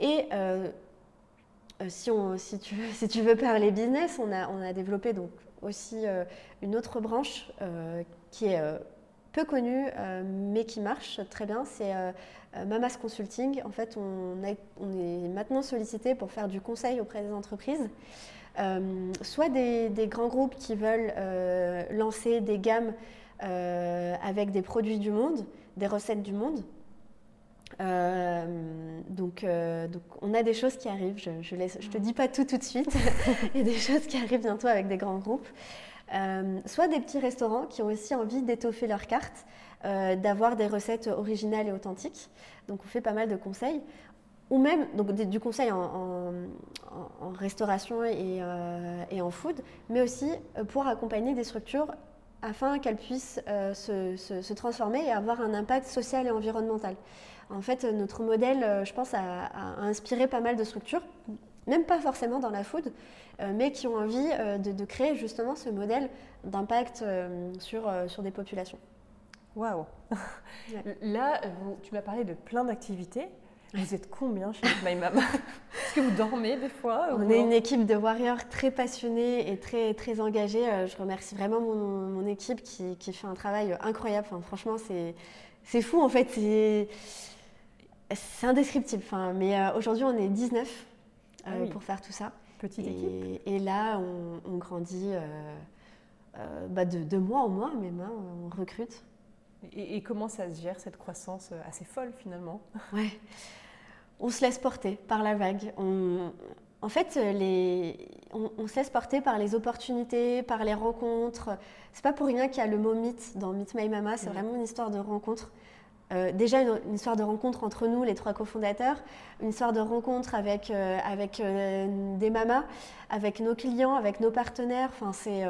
Et euh, si, tu, veux parler business, on a, développé donc aussi une autre branche qui est peu connue mais qui marche très bien, c'est Mamas Consulting. En fait, on, est maintenant sollicité pour faire du conseil auprès des entreprises. soit des, grands groupes qui veulent lancer des gammes euh, avec des produits du monde, des recettes du monde. Euh, donc, euh, donc, on a des choses qui arrivent. Je ne je, te dis pas tout tout de suite. Il y a des choses qui arrivent bientôt avec des grands groupes. soit des petits restaurants qui ont aussi envie d'étoffer leur carte, d'avoir des recettes originales et authentiques. Donc on fait pas mal de conseils. Ou même donc, du conseil en, restauration et, et, en food, mais aussi pour accompagner des structures afin qu'elle puisse euh, se, transformer et avoir un impact social et environnemental. En fait, notre modèle, euh, je pense, a, inspiré pas mal de structures, même pas forcément dans la food, euh, mais qui ont envie de, créer justement ce modèle d'impact sur, sur des populations. Waouh Là, tu m'as parlé de plein d'activités. Vous êtes combien chez My Mama Est-ce que vous dormez des fois On est une équipe de warriors très passionnés et très, très engagés. Euh, je remercie vraiment mon, équipe qui, qui, fait un travail incroyable. Enfin, franchement, c'est fou en fait. C'est indescriptible. Enfin, mais euh, aujourd'hui, on est 19 euh, ah pour faire tout ça. Petite équipe. Et là, on, grandit bah, de, de, mois en mois même. Hein, on recrute. Et, et, comment ça se gère cette croissance assez folle finalement? Ouais on se laisse porter par la vague. en fait, on, se laisse porter par les opportunités, par les rencontres. C'est pas pour rien qu'il y a le mot mythe dans Meet My Mama. C'est vraiment une histoire de rencontre. déjà une, histoire de rencontre entre nous, les trois cofondateurs, une histoire de rencontre avec, avec des mamas, avec nos clients, avec nos partenaires. Enfin, c'est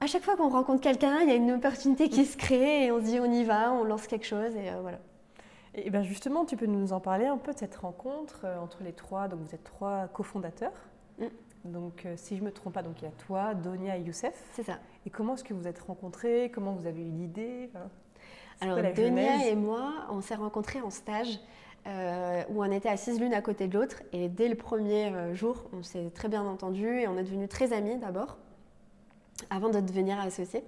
à chaque fois qu'on rencontre quelqu'un, il y a une opportunité qui se crée et on se dit on y va, on lance quelque chose et voilà. Et bien justement, tu peux nous en parler un peu de cette rencontre entre les trois? Donc vous êtes trois cofondateurs. Mm. Donc, euh, si je ne me trompe pas, donc il y a toi, Donia et Youssef. C'est ça. Et comment est-ce que vous êtes rencontrés? Comment vous avez eu l'idée? Alors, Donia et moi, on s'est rencontrés en stage euh, où on était assises l'une à côté de l'autre. Et dès le premier euh, jour, on s'est très bien entendus et on est devenus très amis d'abord, avant de devenir associés.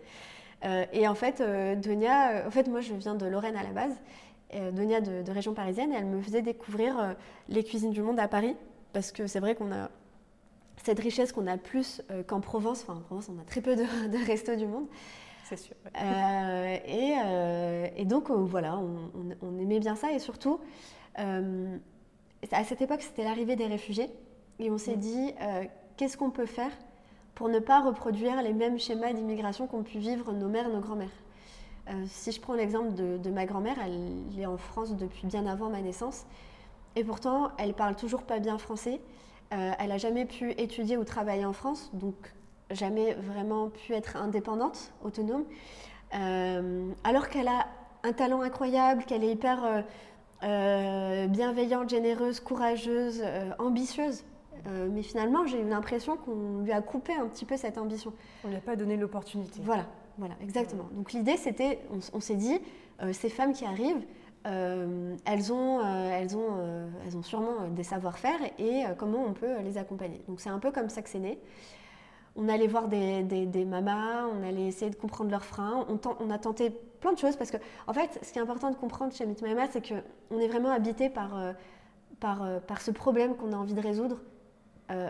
et en fait, Donia, en fait, moi, je viens de Lorraine à la base. Donia de, de, région parisienne, et elle me faisait découvrir les cuisines du monde à Paris, parce que c'est vrai qu'on a cette richesse qu'on a plus euh, qu'en Provence. Enfin, en Provence, on a très peu de, de restos du monde. C'est sûr. Euh, et, euh, et, donc, voilà, on, aimait bien ça. Et surtout, à cette époque, c'était l'arrivée des réfugiés. Et on s'est mm. dit, qu'est-ce qu'on peut faire pour ne pas reproduire les mêmes schémas d'immigration qu'ont pu vivre nos mères, nos grands-mères Si je prends l'exemple de, ma grand-mère, elle est en France depuis bien avant ma naissance. Et pourtant, elle parle toujours pas bien français. Euh, elle n'a jamais pu étudier ou travailler en France, donc jamais vraiment pu être indépendante, autonome. Euh, alors qu'elle a un talent incroyable, qu'elle est hyper euh, bienveillante, généreuse, courageuse, ambitieuse. Mais finalement, j'ai eu l'impression qu'on lui a coupé un petit peu cette ambition. On ne lui a pas donné l'opportunité. Voilà, voilà, exactement. Donc l'idée, c'était, on s'est dit, ces femmes qui arrivent, euh, elles, ont, euh, elles, ont, euh, elles ont sûrement des savoir-faire et comment on peut les accompagner. Donc c'est un peu comme ça que c'est né. On allait voir des, des, mamas, on allait essayer de comprendre leurs freins. On, on, a tenté plein de choses parce que, en fait, ce qui est important de comprendre chez Meet Mama, c'est qu'on est vraiment habité par, par, par ce problème qu'on a envie de résoudre,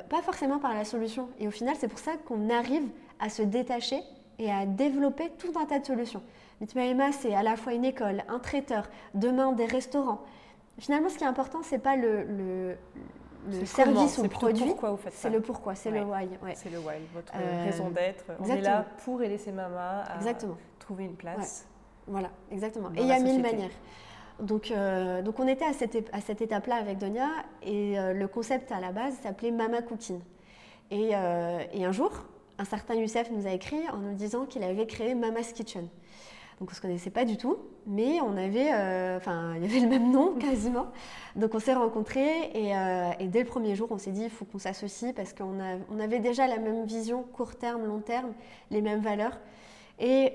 pas forcément par la solution. Et au final, c'est pour ça qu'on arrive à se détacher et à développer tout un tas de solutions. Mitmaema, c'est à la fois une école, un traiteur, demain des restaurants. Finalement, ce qui est important, c'est pas le, le, service ou le produit. C'est le pourquoi, c'est le why. C'est le why, votre euh, raison d'être. On est là pour aider ces mamas à trouver une place. Voilà, exactement. Et il y a mille manières. Donc, euh, donc on était à cette, à cette étape-là avec Donia et euh, le concept à la base s'appelait Mama Cooking. Et, et, un jour, un certain Youssef nous a écrit en nous disant qu'il avait créé Mama's Kitchen. Donc on ne se connaissait pas du tout, mais on avait, euh, enfin, il y avait le même nom quasiment. Donc on s'est rencontrés euh, et, dès le premier jour, on s'est dit il faut qu'on s'associe parce qu'on on avait déjà la même vision court terme, long terme, les mêmes valeurs. Et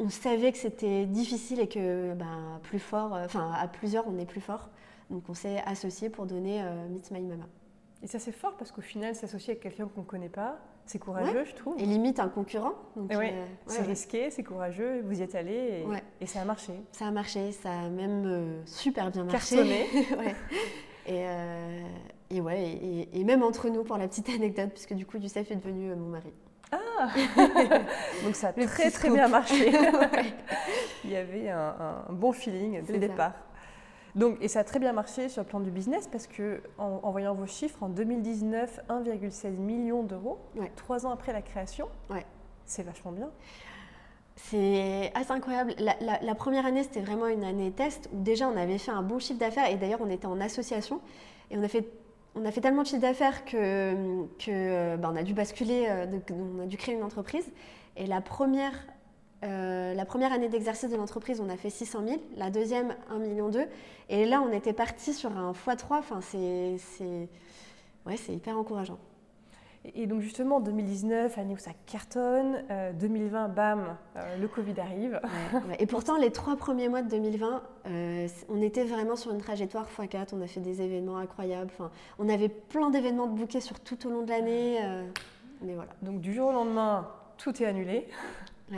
on savait que c'était difficile et que ben, plus fort, euh, enfin à plusieurs, on est plus fort. Donc on s'est associés pour donner Meet My Mama. Et ça c'est fort parce qu'au final, s'associer avec quelqu'un qu'on ne connaît pas, c'est courageux, je trouve. Et limite un concurrent. Euh, c'est risqué, c'est courageux, vous y êtes allé et, ça a marché. Ça a marché, ça a même euh, super bien marché. Cartonné. et, euh, et, ouais, et, même entre nous, pour la petite anecdote, puisque du coup, Youssef est devenu mon mari. Ah Donc ça a très très bien marché. Il y avait un, bon feeling dès le départ. Donc, et ça a très bien marché sur le plan du business parce que en, voyant vos chiffres, en 2019, 1,16 million d'euros, trois ans après la création, c'est vachement bien. C'est assez incroyable. La, première année, c'était vraiment une année test où déjà on avait fait un bon chiffre d'affaires et d'ailleurs on était en association et on a fait, on a fait tellement de chiffre d'affaires que, bah, on a dû basculer, euh, on a dû créer une entreprise. Et la première euh, la première année d'exercice de l'entreprise, on a fait 600 000. La deuxième, 1,2 million. Et là, on était parti sur un x3. Enfin, c'est ouais, hyper encourageant. Et donc justement, 2019, année où ça cartonne, 2020, euh, bam, euh, le Covid arrive. Et pourtant, les trois premiers mois de 2020, on était vraiment sur une trajectoire x4, on a fait des événements incroyables, enfin, on avait plein d'événements de bouquets sur tout au long de l'année. mais voilà. Donc du jour au lendemain, tout est annulé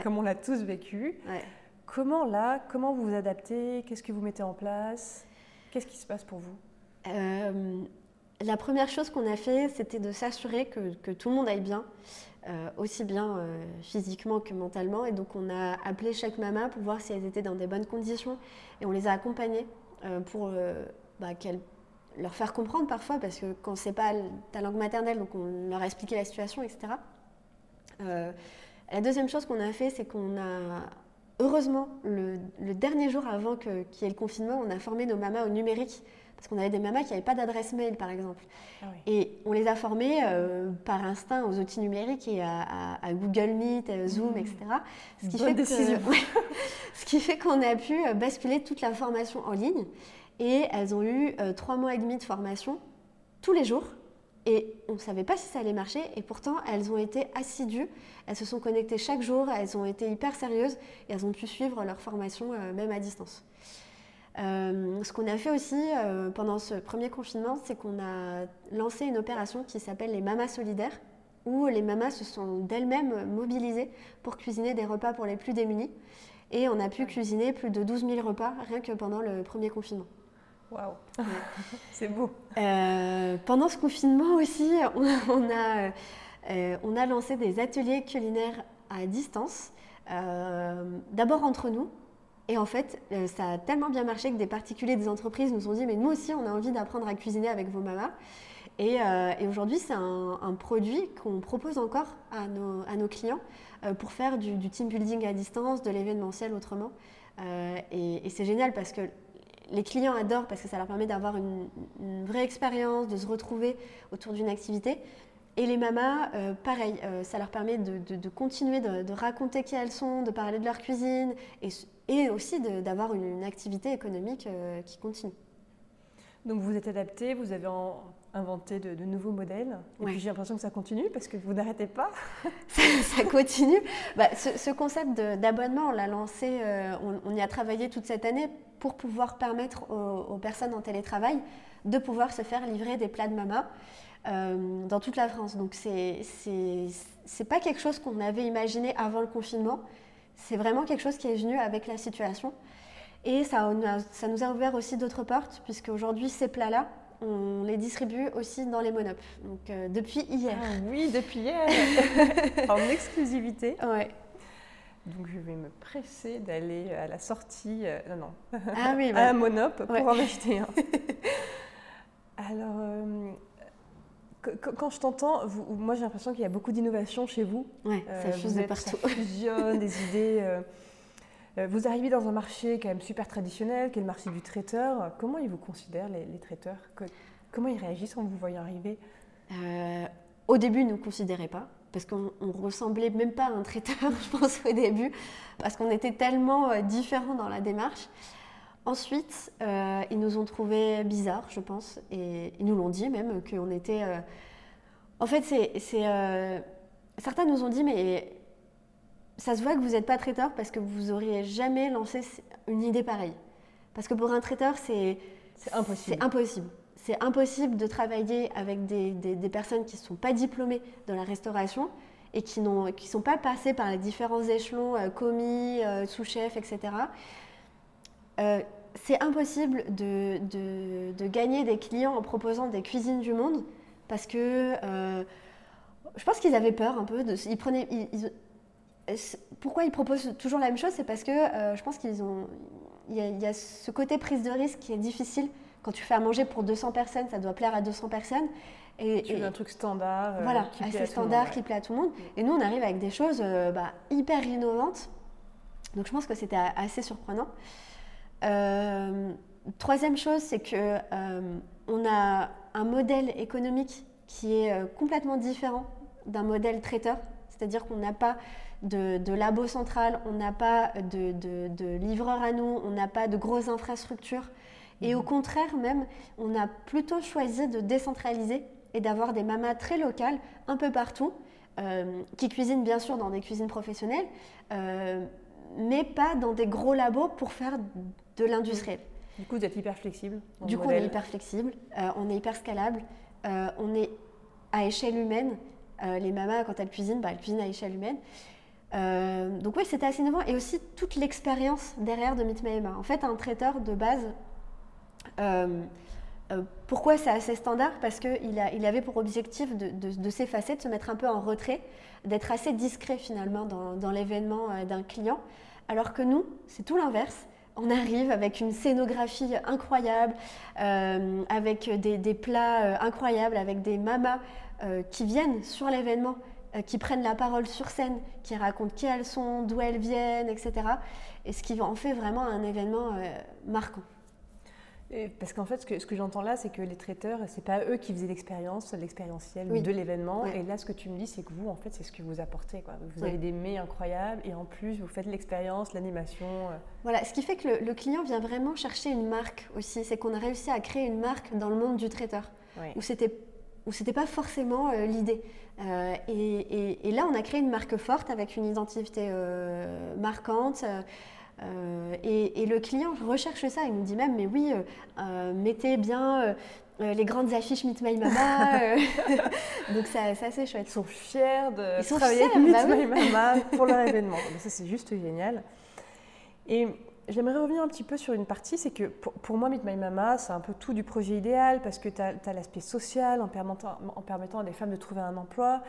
comme on l'a tous vécu. Comment là, comment vous vous adaptez? Qu'est-ce que vous mettez en place? Qu'est-ce qui se passe pour vous? Euh, La première chose qu'on a fait, c'était de s'assurer que, tout le monde aille bien, euh, aussi bien euh, physiquement que mentalement. Et donc on a appelé chaque maman pour voir si elles étaient dans des bonnes conditions. Et on les a accompagnées pour bah, leur faire comprendre parfois, parce que quand c'est pas ta langue maternelle, donc on leur a expliqué la situation, etc. La deuxième chose qu'on a fait, c'est qu'on a, heureusement, le, dernier jour avant qu'il y ait le confinement, on a formé nos mamas au numérique. Parce qu'on avait des mamas qui n'avaient pas d'adresse mail, par exemple. Ah et on les a formées euh, par instinct aux outils numériques et à, Google Meet, Zoom, mmh. etc. Ce qui, fait ce qui fait qu'on a pu basculer toute la formation en ligne. Et elles ont eu trois mois et demi de formation tous les jours et on ne savait pas si ça allait marcher, et pourtant elles ont été assidues, elles se sont connectées chaque jour, elles ont été hyper sérieuses, et elles ont pu suivre leur formation euh, même à distance. Euh, ce qu'on a fait aussi euh, pendant ce premier confinement, c'est qu'on a lancé une opération qui s'appelle les Mamas Solidaires, où les mamas se sont d'elles-mêmes mobilisées pour cuisiner des repas pour les plus démunis. Et on a pu cuisiner plus de 12 000 repas rien que pendant le premier confinement. C'est beau. Euh, pendant ce confinement aussi, on, a, euh, on a lancé des ateliers culinaires à distance, euh, d'abord entre nous. Et en fait, ça a tellement bien marché que des particuliers, des entreprises nous ont dit, mais nous aussi, on a envie d'apprendre à cuisiner avec vos mamas. Et, aujourd'hui, c'est un, produit qu'on propose encore à nos clients pour faire du, team building à distance, de l'événementiel autrement. et c'est génial parce que les clients adorent parce que ça leur permet d'avoir une, vraie expérience, de se retrouver autour d'une activité. Et les mamas, euh, pareil, euh, ça leur permet de, continuer de, raconter qui elles sont, de parler de leur cuisine et, aussi d'avoir une, activité économique euh, qui continue. Donc vous êtes adapté, vous avez inventé de, nouveaux modèles. Et puis j'ai l'impression que ça continue parce que vous n'arrêtez pas. ça, continue. Bah, ce, concept d'abonnement, on l'a lancé, on, y a travaillé toute cette année pour pouvoir permettre aux, personnes en télétravail de pouvoir se faire livrer des plats de mama euh, dans toute la France. Donc c'est c'est pas quelque chose qu'on avait imaginé avant le confinement. C'est vraiment quelque chose qui est venu avec la situation. Et ça, ça nous a ouvert aussi d'autres portes, puisque aujourd'hui, ces plats-là, on les distribue aussi dans les monop. Donc euh, depuis hier. Ah oui, depuis hier En exclusivité. Ouais. Donc je vais me presser d'aller à la sortie, euh, non, non, ah oui, à un monop pour en acheter un. Alors, euh, quand je t'entends, moi j'ai l'impression qu'il y a beaucoup d'innovation chez vous. Oui, ça fuse de partout. Ça fusionne des idées. Euh, vous arrivez dans un marché quand même super traditionnel, qui est le marché du traiteur. Comment ils vous considèrent, les, traiteurs Comment ils réagissent en vous voyant arriver? Au début, ils ne nous considéraient pas parce qu'on ressemblait même pas à un traiteur, je pense, au début, parce qu'on était tellement euh, différents dans la démarche. Ensuite, euh, ils nous ont trouvé bizarres, je pense, et ils nous l'ont dit même qu'on était. Euh, en fait, c'est, certains nous ont dit, mais ça se voit que vous n'êtes pas traiteur parce que vous auriez jamais lancé une idée pareille. Parce que pour un traiteur, c'est, impossible. C'est impossible c'est impossible de travailler avec des, personnes qui ne sont pas diplômées dans la restauration et qui ne sont pas passées par les différents échelons, euh, commis, euh, sous-chef, etc. Euh, c'est impossible de, gagner des clients en proposant des cuisines du monde parce que je pense qu'ils avaient peur un peu. De, ils prenaient, pourquoi ils proposent toujours la même chose C'est parce que je pense qu'ils ont. Il y, a ce côté prise de risque qui est difficile quand tu fais à manger pour 200 personnes, ça doit plaire à 200 personnes. Et, tu veux un truc standard. Euh, voilà, qui assez standard, qui plaît à tout le monde. Et nous, on arrive avec des choses euh, bah, hyper innovantes. Donc je pense que c'était assez surprenant. Euh, troisième chose, c'est que on a un modèle économique qui est complètement différent d'un modèle traiteur. C'est-à-dire qu'on n'a pas de, de, labo central, on n'a pas de, de, de livreur à nous, on n'a pas de grosses infrastructures. Et au contraire, même, on a plutôt choisi de décentraliser et d'avoir des mamas très locales un peu partout, euh, qui cuisinent bien sûr dans des cuisines professionnelles, euh, mais pas dans des gros labos pour faire de l'industriel. Du coup, vous êtes hyper flexible Du coup, on est hyper flexible, euh, on est hyper scalable, on est à échelle humaine. les mamas, quand elles cuisinent, bah, elles cuisinent à échelle humaine. Donc oui, c'était assez innovant. Et aussi toute l'expérience derrière de Meet My En fait, un traiteur de base, euh, euh, pourquoi c'est assez standard? Parce qu'il il avait pour objectif de, s'effacer, de se mettre un peu en retrait, d'être assez discret finalement dans, l'événement euh, d'un client. Alors que nous, c'est tout l'inverse. On arrive avec une scénographie incroyable, avec des, plats incroyables, avec des mamas qui viennent sur l'événement qui prennent la parole sur scène, qui racontent qui elles sont, d'où elles viennent, etc. Et ce qui en fait vraiment un événement marquant parce qu'en fait, ce que, ce que j'entends là, c'est que les traiteurs, c'est pas eux qui faisaient l'expérience, l'expérientiel de l'événement. Et là, ce que tu me dis, c'est que vous, en fait, c'est ce que vous apportez. Quoi. Vous avez des mets incroyables et en plus, vous faites l'expérience, l'animation. Euh. Voilà, ce qui fait que le, client vient vraiment chercher une marque aussi. C'est qu'on a réussi à créer une marque dans le monde du traiteur, où c'était où c'était pas forcément euh, l'idée. Euh, et, et, là, on a créé une marque forte avec une identité marquante. Euh, et, le client recherche ça, il nous dit même, mais oui, mettez bien les grandes affiches Meet My Mama. Donc c'est assez chouette. Ils sont fiers de travailler avec Meet bah My Mama pour leur événement. ça c'est juste génial. Et j'aimerais revenir un petit peu sur une partie, c'est que pour, moi Meet My Mama, c'est un peu tout du projet idéal parce que tu as, l'aspect social en permettant, en permettant à des femmes de trouver un emploi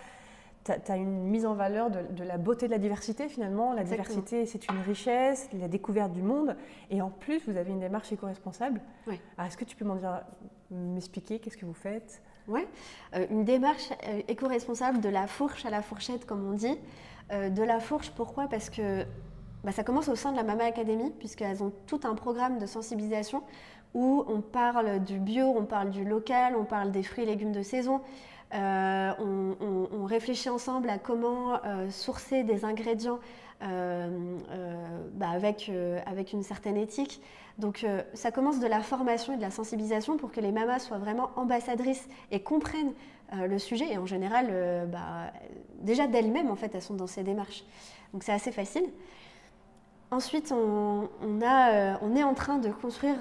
tu as, une mise en valeur de, la beauté de la diversité finalement. La diversité, c'est une richesse, la découverte du monde. Et en plus, vous avez une démarche éco-responsable. Oui. Est-ce que tu peux m'en dire, m'expliquer qu'est-ce que vous faites? Oui, euh, une démarche euh, éco-responsable de la fourche à la fourchette, comme on dit. Euh, de la fourche, pourquoi? Parce que bah, ça commence au sein de la Mama Academy, puisqu'elles ont tout un programme de sensibilisation où on parle du bio, on parle du local, on parle des fruits et légumes de saison. Euh, on, réfléchit ensemble à comment euh, sourcer des ingrédients euh, bah, avec, avec une certaine éthique. Donc ça commence de la formation et de la sensibilisation pour que les mamas soient vraiment ambassadrices et comprennent le sujet. Et en général, bah, déjà d'elles-mêmes, en fait, elles sont dans ces démarches. Donc c'est assez facile. Ensuite, on, a, on, est en train de construire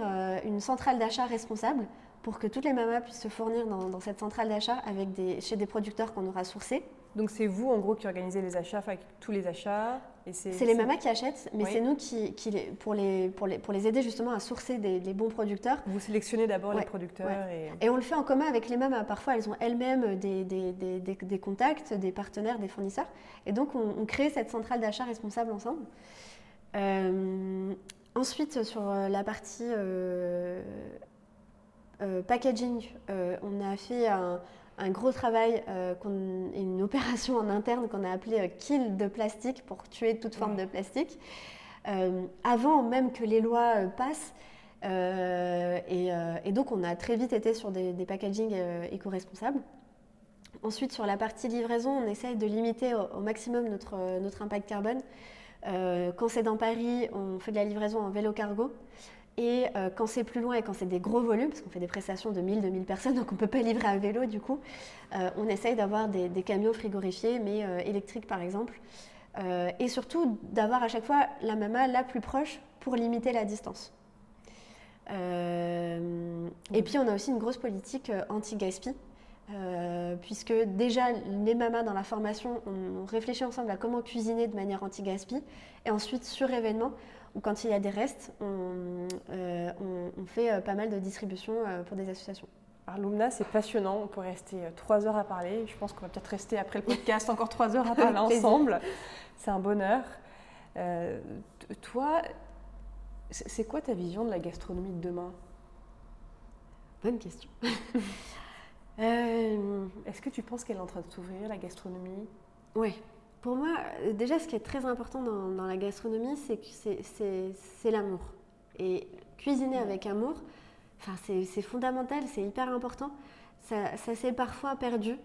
une centrale d'achat responsable pour que toutes les mamas puissent se fournir dans, cette centrale d'achat avec des, chez des producteurs qu'on aura sourcés. Donc c'est vous en gros qui organisez les achats, enfin tous les achats C'est les mamas qui achètent, mais c'est nous qui, qui les, pour, les, pour, les, pour les aider justement à sourcer des, bons producteurs. Vous sélectionnez d'abord les producteurs et... et... on le fait en commun avec les mamas. Parfois elles ont elles-mêmes des, des, des, des, contacts, des partenaires, des fournisseurs. Et donc on, crée cette centrale d'achat responsable ensemble. Euh, ensuite sur la partie... Euh, euh, packaging, euh, on a fait un, gros travail, euh, une opération en interne qu'on a appelée kill de plastique pour tuer toute forme de plastique, avant même que les lois passent. Et, donc on a très vite été sur des, des packaging éco-responsables. Ensuite, sur la partie livraison, on essaye de limiter au, maximum notre, notre impact carbone. Quand c'est dans Paris, on fait de la livraison en vélo cargo. Et euh, quand c'est plus loin et quand c'est des gros volumes, parce qu'on fait des prestations de 1000, 2000 personnes, donc on ne peut pas livrer à vélo du coup, euh, on essaye d'avoir des, camions frigorifiés, mais euh, électriques par exemple. et surtout d'avoir à chaque fois la mama la plus proche pour limiter la distance. Et puis on a aussi une grosse politique anti-gaspi. Puisque déjà les mamas dans la formation, on réfléchit ensemble à comment cuisiner de manière anti-gaspi, et ensuite sur événement, ou quand il y a des restes, on, euh, fait euh, pas mal de distributions euh, pour des associations. Alors Lumna, c'est passionnant, on pourrait rester trois heures à parler. Je pense qu'on va peut-être rester après le podcast encore trois heures à parler ensemble. C'est un bonheur. toi, c'est quoi ta vision de la gastronomie de demain? Bonne question. Est-ce que tu penses qu'elle est en train de s'ouvrir, la gastronomie? Oui, pour moi, euh, déjà, ce qui est très important dans, la gastronomie, c'est que c'est l'amour. Et cuisiner avec amour, c'est fondamental, c'est hyper important. Ça, s'est parfois perdu,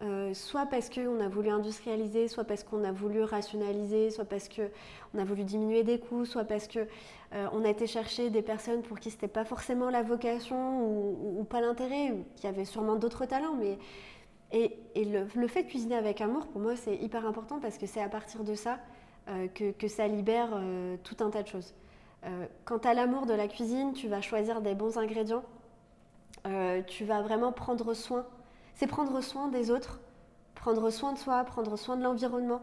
euh, soit parce qu'on a voulu industrialiser, soit parce qu'on a voulu rationaliser, soit parce qu'on a voulu diminuer des coûts, soit parce qu'on euh, a été chercher des personnes pour qui ce n'était pas forcément la vocation ou, ou pas l'intérêt, qui avaient sûrement d'autres talents, mais et, le, fait de cuisiner avec amour, pour moi, c'est hyper important parce que c'est à partir de ça euh, que, ça libère tout un tas de choses. Tu as l'amour de la cuisine, tu vas choisir des bons ingrédients, tu vas vraiment prendre soin. C'est prendre soin des autres, prendre soin de soi, prendre soin de l'environnement.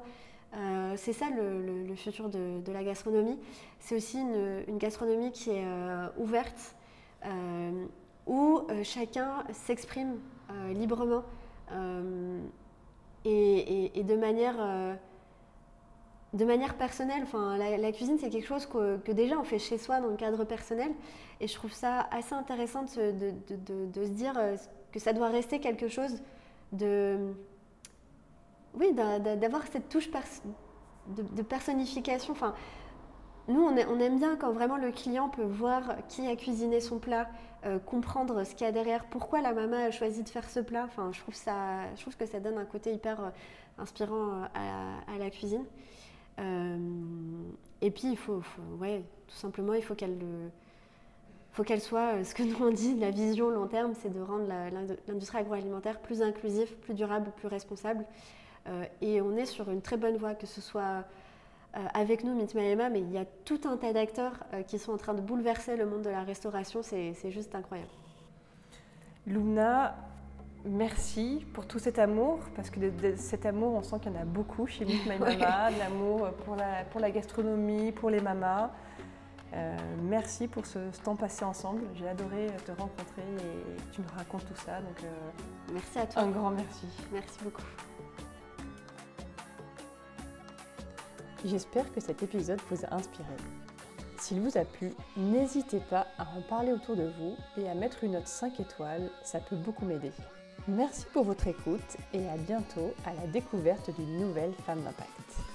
c'est ça le, futur de, la gastronomie. C'est aussi une, gastronomie qui est ouverte, où chacun s'exprime librement. Euh, et, de manière euh, personnelle. La, cuisine, c'est quelque chose que, déjà on fait chez soi dans le cadre personnel. Et je trouve ça assez intéressant de, se dire euh, que ça doit rester quelque chose de, oui, d'avoir cette touche de, personnification. Enfin, nous, on, aime bien quand vraiment le client peut voir qui a cuisiné son plat, euh, comprendre ce qu'il y a derrière, pourquoi la maman a choisi de faire ce plat. Enfin, je trouve, ça, je trouve que ça donne un côté hyper euh, inspirant euh, à, la cuisine. et puis, il faut, ouais, tout simplement, il faut qu'elle faut qu'elle soit, ce que nous on dit, la vision long terme, c'est de rendre l'industrie agroalimentaire plus inclusive, plus durable, plus responsable. et on est sur une très bonne voie, que ce soit euh, avec nous, Mitma mais il y a tout un tas d'acteurs euh, qui sont en train de bouleverser le monde de la restauration. C'est juste incroyable. Luna, merci pour tout cet amour, parce que de, cet amour, on sent qu'il y en a beaucoup chez Mitma Mama, de l'amour pour la, pour la gastronomie, pour les mamas. Euh, merci pour ce, temps passé ensemble. J'ai adoré te rencontrer et tu me racontes tout ça. Donc, merci à toi. Un grand merci. Merci beaucoup. J'espère que cet épisode vous a inspiré. S'il vous a plu, n'hésitez pas à en parler autour de vous et à mettre une note 5 étoiles, ça peut beaucoup m'aider. Merci pour votre écoute et à bientôt à la découverte d'une nouvelle femme d'impact.